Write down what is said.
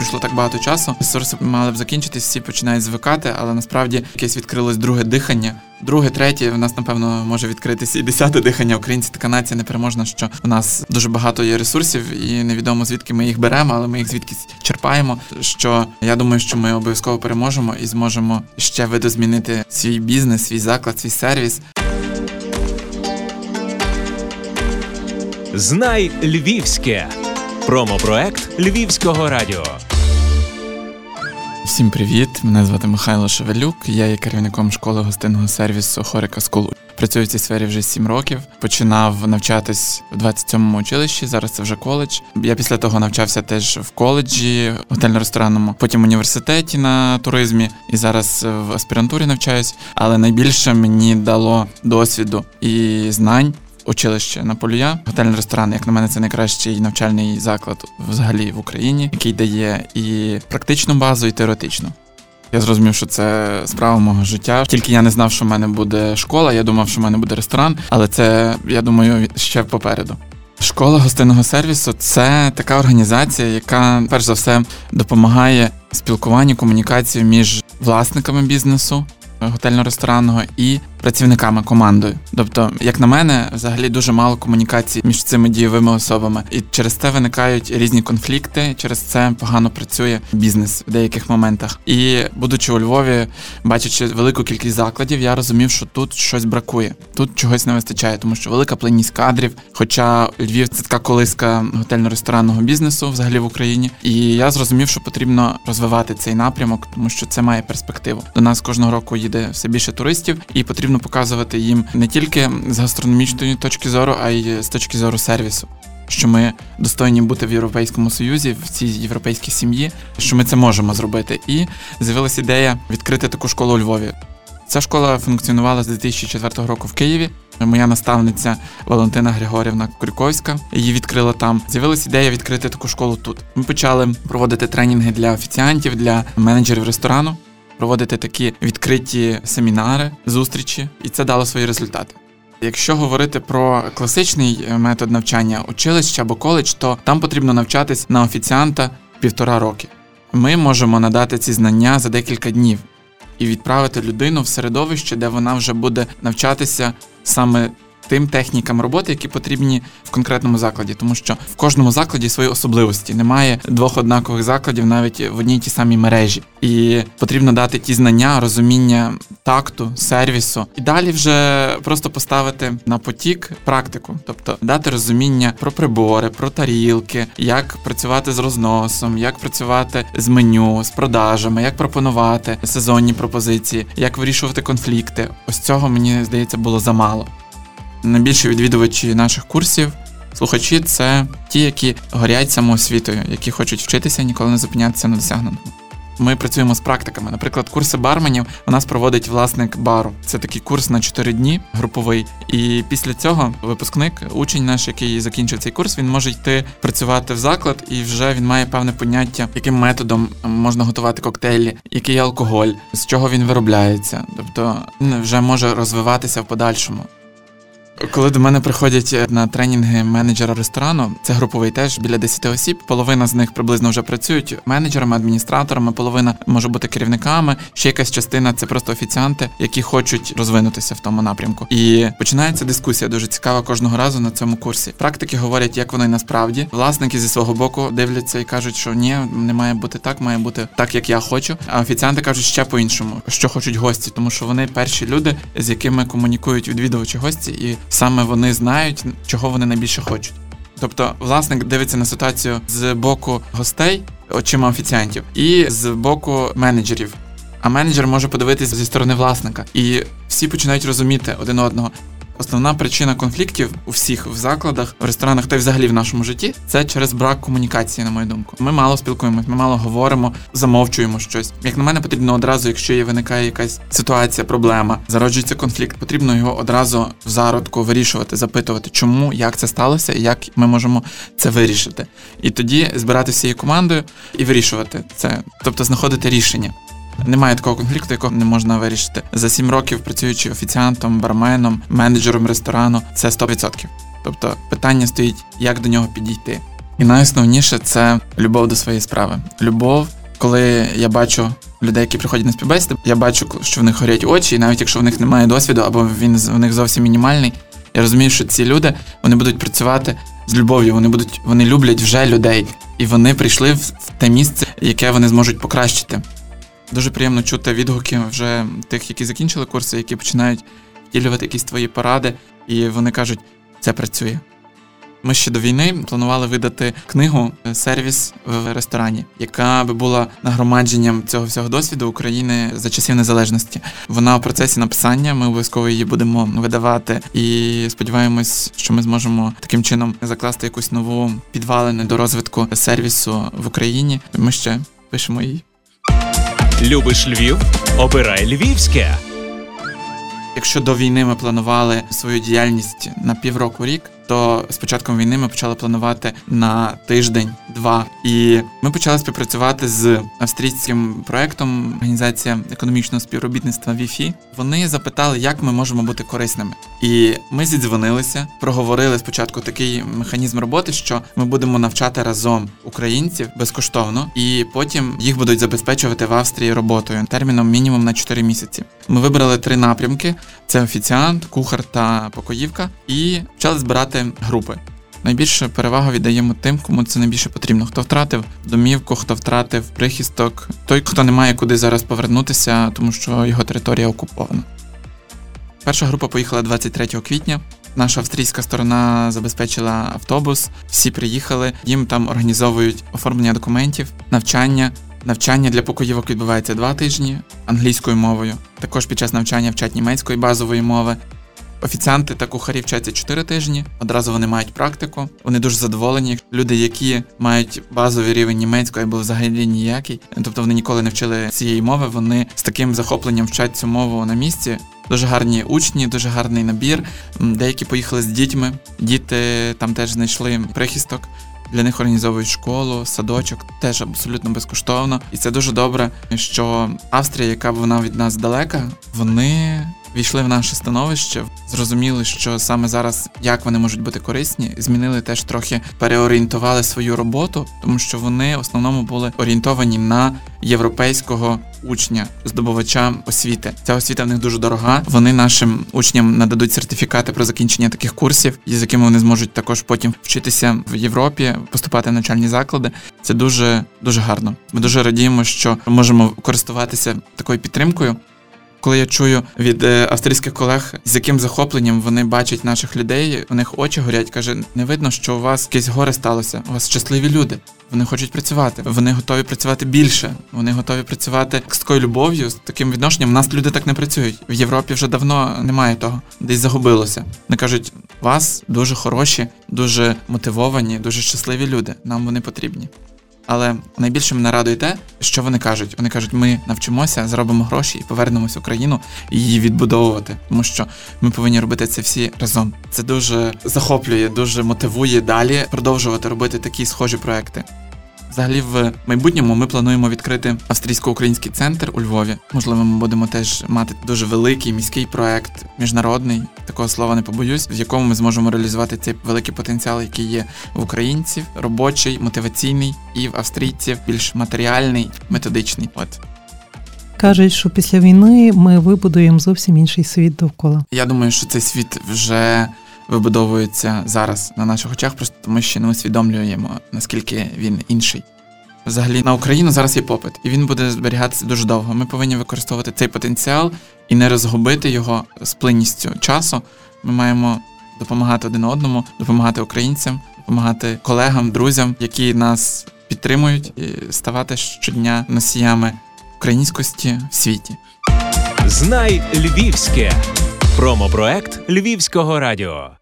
пройшло так багато часу. Ресурси мали б закінчитись, всі починають звикати, але насправді якесь відкрилось друге дихання. Друге, третє, в нас, напевно, може відкритися і десяте дихання. Українці така нація непереможна, що в нас дуже багато є ресурсів, і невідомо звідки ми їх беремо, але ми їх звідкись черпаємо. Що я думаю, що ми обов'язково переможемо і зможемо ще видозмінити свій бізнес, свій заклад, свій сервіс. Знай Львівське. Промопроект Львівського радіо. Всім привіт! Мене звати Михайло Шевелюк. Я є керівником школи гостинного сервісу HoReCa School. Працюю в цій сфері вже 7 років. Починав навчатись в 27-му училищі. Зараз це вже коледж. Я після того навчався теж в коледжі, готельно-ресторанному, потім в університеті на туризмі і зараз в аспірантурі навчаюсь. Але найбільше мені дало досвіду і знань училище на Полюя, готельний ресторан, як на мене, це найкращий навчальний заклад взагалі в Україні, який дає і практичну базу, і теоретичну. Я зрозумів, що це справа мого життя. Тільки я не знав, що в мене буде школа. Я думав, що в мене буде ресторан, але це я думаю ще попереду. Школа гостинного сервісу це така організація, яка перш за все допомагає спілкуванню, комунікації між власниками бізнесу готельно-ресторанного і працівниками командою. Тобто, як на мене, взагалі дуже мало комунікації між цими дієвими особами, і через це виникають різні конфлікти. Через це погано працює бізнес в деяких моментах. І будучи у Львові, бачачи велику кількість закладів, я розумів, що тут щось бракує, тут чогось не вистачає, тому що велика плинність кадрів. Хоча Львів це така колиска готельно-ресторанного бізнесу взагалі в Україні. І я зрозумів, що потрібно розвивати цей напрямок, тому що це має перспективу. До нас кожного року їде все більше туристів, і потрібно потрібно показувати їм не тільки з гастрономічної точки зору, а й з точки зору сервісу. Що ми достойні бути в Європейському Союзі, в цій європейській сім'ї, що ми це можемо зробити. І з'явилася ідея відкрити таку школу у Львові. Ця школа функціонувала з 2004 року в Києві. Моя наставниця Валентина Григорівна Куріковська її відкрила там. З'явилася ідея відкрити таку школу тут. Ми почали проводити тренінги для офіціантів, для менеджерів ресторану проводити такі відкриті семінари, зустрічі, і це дало свої результати. Якщо говорити про класичний е, метод навчання училища або коледж, то там потрібно навчатись на офіціанта півтора роки. Ми можемо надати ці знання за декілька днів і відправити людину в середовище, де вона вже буде навчатися саме тим технікам роботи, які потрібні в конкретному закладі, тому що в кожному закладі свої особливості. Немає двох однакових закладів навіть в одній тій самій мережі, і потрібно дати ті знання, розуміння такту, сервісу, і далі вже просто поставити на потік практику, тобто дати розуміння про прибори, про тарілки, як працювати з розносом, як працювати з меню, з продажами, як пропонувати сезонні пропозиції, як вирішувати конфлікти. Ось цього мені здається було замало найбільші відвідувачі наших курсів, слухачі це ті, які горять самоосвітою, які хочуть вчитися ніколи не зупинятися на досягненому. Ми працюємо з практиками. Наприклад, курси барменів у нас проводить власник бару. Це такий курс на 4 дні, груповий. І після цього випускник, учень наш, який закінчив цей курс, він може йти працювати в заклад, і вже він має певне поняття, яким методом можна готувати коктейлі, який алкоголь, з чого він виробляється. Тобто він вже може розвиватися в подальшому. Коли до мене приходять е, на тренінги менеджера ресторану, це груповий теж біля 10 осіб. Половина з них приблизно вже працюють менеджерами, адміністраторами, половина може бути керівниками. Ще якась частина це просто офіціанти, які хочуть розвинутися в тому напрямку. І починається дискусія дуже цікава кожного разу на цьому курсі. Практики говорять, як воно і насправді. Власники зі свого боку дивляться і кажуть, що ні, не має бути так, має бути так, як я хочу. А офіціанти кажуть ще по-іншому, що хочуть гості, тому що вони перші люди, з якими комунікують відвідувачі гості і саме вони знають, чого вони найбільше хочуть. Тобто, власник дивиться на ситуацію з боку гостей, очима офіціантів, і з боку менеджерів. А менеджер може подивитися зі сторони власника, і всі починають розуміти один одного. Основна причина конфліктів у всіх в закладах, в ресторанах та й взагалі в нашому житті це через брак комунікації, на мою думку. Ми мало спілкуємось, ми мало говоримо, замовчуємо щось. Як на мене, потрібно одразу, якщо є виникає якась ситуація, проблема, зароджується конфлікт, потрібно його одразу в зародку вирішувати, запитувати, чому, як це сталося, і як ми можемо це вирішити. І тоді збирати всією командою і вирішувати це, тобто знаходити рішення. Немає такого конфлікту, якого не можна вирішити. За сім років працюючи офіціантом, барменом, менеджером ресторану, це 100%. Тобто питання стоїть, як до нього підійти. І найосновніше це любов до своєї справи. Любов, коли я бачу людей, які приходять на співбесіди, я бачу, що в них горять очі, і навіть якщо в них немає досвіду, або він в них зовсім мінімальний, я розумію, що ці люди вони будуть працювати з любов'ю, вони будуть, вони люблять вже людей, і вони прийшли в те місце, яке вони зможуть покращити. Дуже приємно чути відгуки вже тих, які закінчили курси, які починають втілювати якісь твої поради, і вони кажуть, це працює. Ми ще до війни планували видати книгу е, Сервіс в ресторані, яка би була нагромадженням цього всього досвіду України за часів незалежності. Вона в процесі написання. Ми обов'язково її будемо видавати і сподіваємось, що ми зможемо таким чином закласти якусь нову підвалину до розвитку сервісу в Україні. Ми ще пишемо її. Любиш Львів? Обирай Львівське. Якщо до війни ми планували свою діяльність на півроку рік, то з початком війни ми почали планувати на тиждень-два. І ми почали співпрацювати з австрійським проектом Організація економічного співробітництва ВІФІ. Вони запитали, як ми можемо бути корисними. І ми зідзвонилися, проговорили спочатку такий механізм роботи, що ми будемо навчати разом українців безкоштовно, і потім їх будуть забезпечувати в Австрії роботою терміном мінімум на 4 місяці. Ми вибрали три напрямки: це офіціант, кухар та покоївка, і почали збирати групи. Найбільше перевагу віддаємо тим, кому це найбільше потрібно. Хто втратив домівку, хто втратив прихисток, той, хто не має куди зараз повернутися, тому що його територія окупована. Перша група поїхала 23 квітня. Наша австрійська сторона забезпечила автобус, всі приїхали, їм там організовують оформлення документів, навчання. Навчання для покоївок відбувається два тижні англійською мовою. Також під час навчання вчать німецької базової мови. Офіціанти та кухарі вчаться 4 тижні. Одразу вони мають практику. Вони дуже задоволені. Люди, які мають базовий рівень німецької або взагалі ніякий, тобто вони ніколи не вчили цієї мови. Вони з таким захопленням вчать цю мову на місці. Дуже гарні учні, дуже гарний набір. Деякі поїхали з дітьми. Діти там теж знайшли прихисток. Для них організовують школу, садочок, теж абсолютно безкоштовно. І це дуже добре, що Австрія, яка вона від нас далека, вони війшли в наше становище, зрозуміли, що саме зараз як вони можуть бути корисні, змінили теж трохи переорієнтували свою роботу, тому що вони в основному були орієнтовані на європейського учня, здобувача освіти. Ця освіта в них дуже дорога. Вони нашим учням нададуть сертифікати про закінчення таких курсів, з якими вони зможуть також потім вчитися в Європі, поступати в навчальні заклади. Це дуже дуже гарно. Ми дуже радіємо, що можемо користуватися такою підтримкою. Коли я чую від е, австрійських колег, з яким захопленням вони бачать наших людей, у них очі горять, каже: не видно, що у вас якесь горе сталося. У вас щасливі люди. Вони хочуть працювати. Вони готові працювати більше. Вони готові працювати з такою любов'ю, з таким відношенням. У нас люди так не працюють. В Європі вже давно немає того, десь загубилося. Вони кажуть, вас дуже хороші, дуже мотивовані, дуже щасливі люди. Нам вони потрібні. Але найбільше мене радує те, що вони кажуть. Вони кажуть, ми навчимося, зробимо гроші і повернемось в Україну і її відбудовувати, тому що ми повинні робити це всі разом. Це дуже захоплює, дуже мотивує далі продовжувати робити такі схожі проекти. Взагалі, в майбутньому ми плануємо відкрити австрійсько-український центр у Львові. Можливо, ми будемо теж мати дуже великий міський проект, міжнародний, такого слова не побоюсь, в якому ми зможемо реалізувати цей великий потенціал, який є в українців, робочий, мотиваційний, і в австрійців більш матеріальний, методичний. От кажуть, що після війни ми вибудуємо зовсім інший світ довкола. Я думаю, що цей світ вже вибудовується зараз на наших очах, просто ми ще не усвідомлюємо, наскільки він інший. Взагалі на Україну зараз є попит, і він буде зберігатися дуже довго. Ми повинні використовувати цей потенціал і не розгубити його з плинністю часу. Ми маємо допомагати один одному, допомагати українцям, допомагати колегам, друзям, які нас підтримують, і ставати щодня носіями українськості в світі. Знай Львівське промопроект Львівського радіо.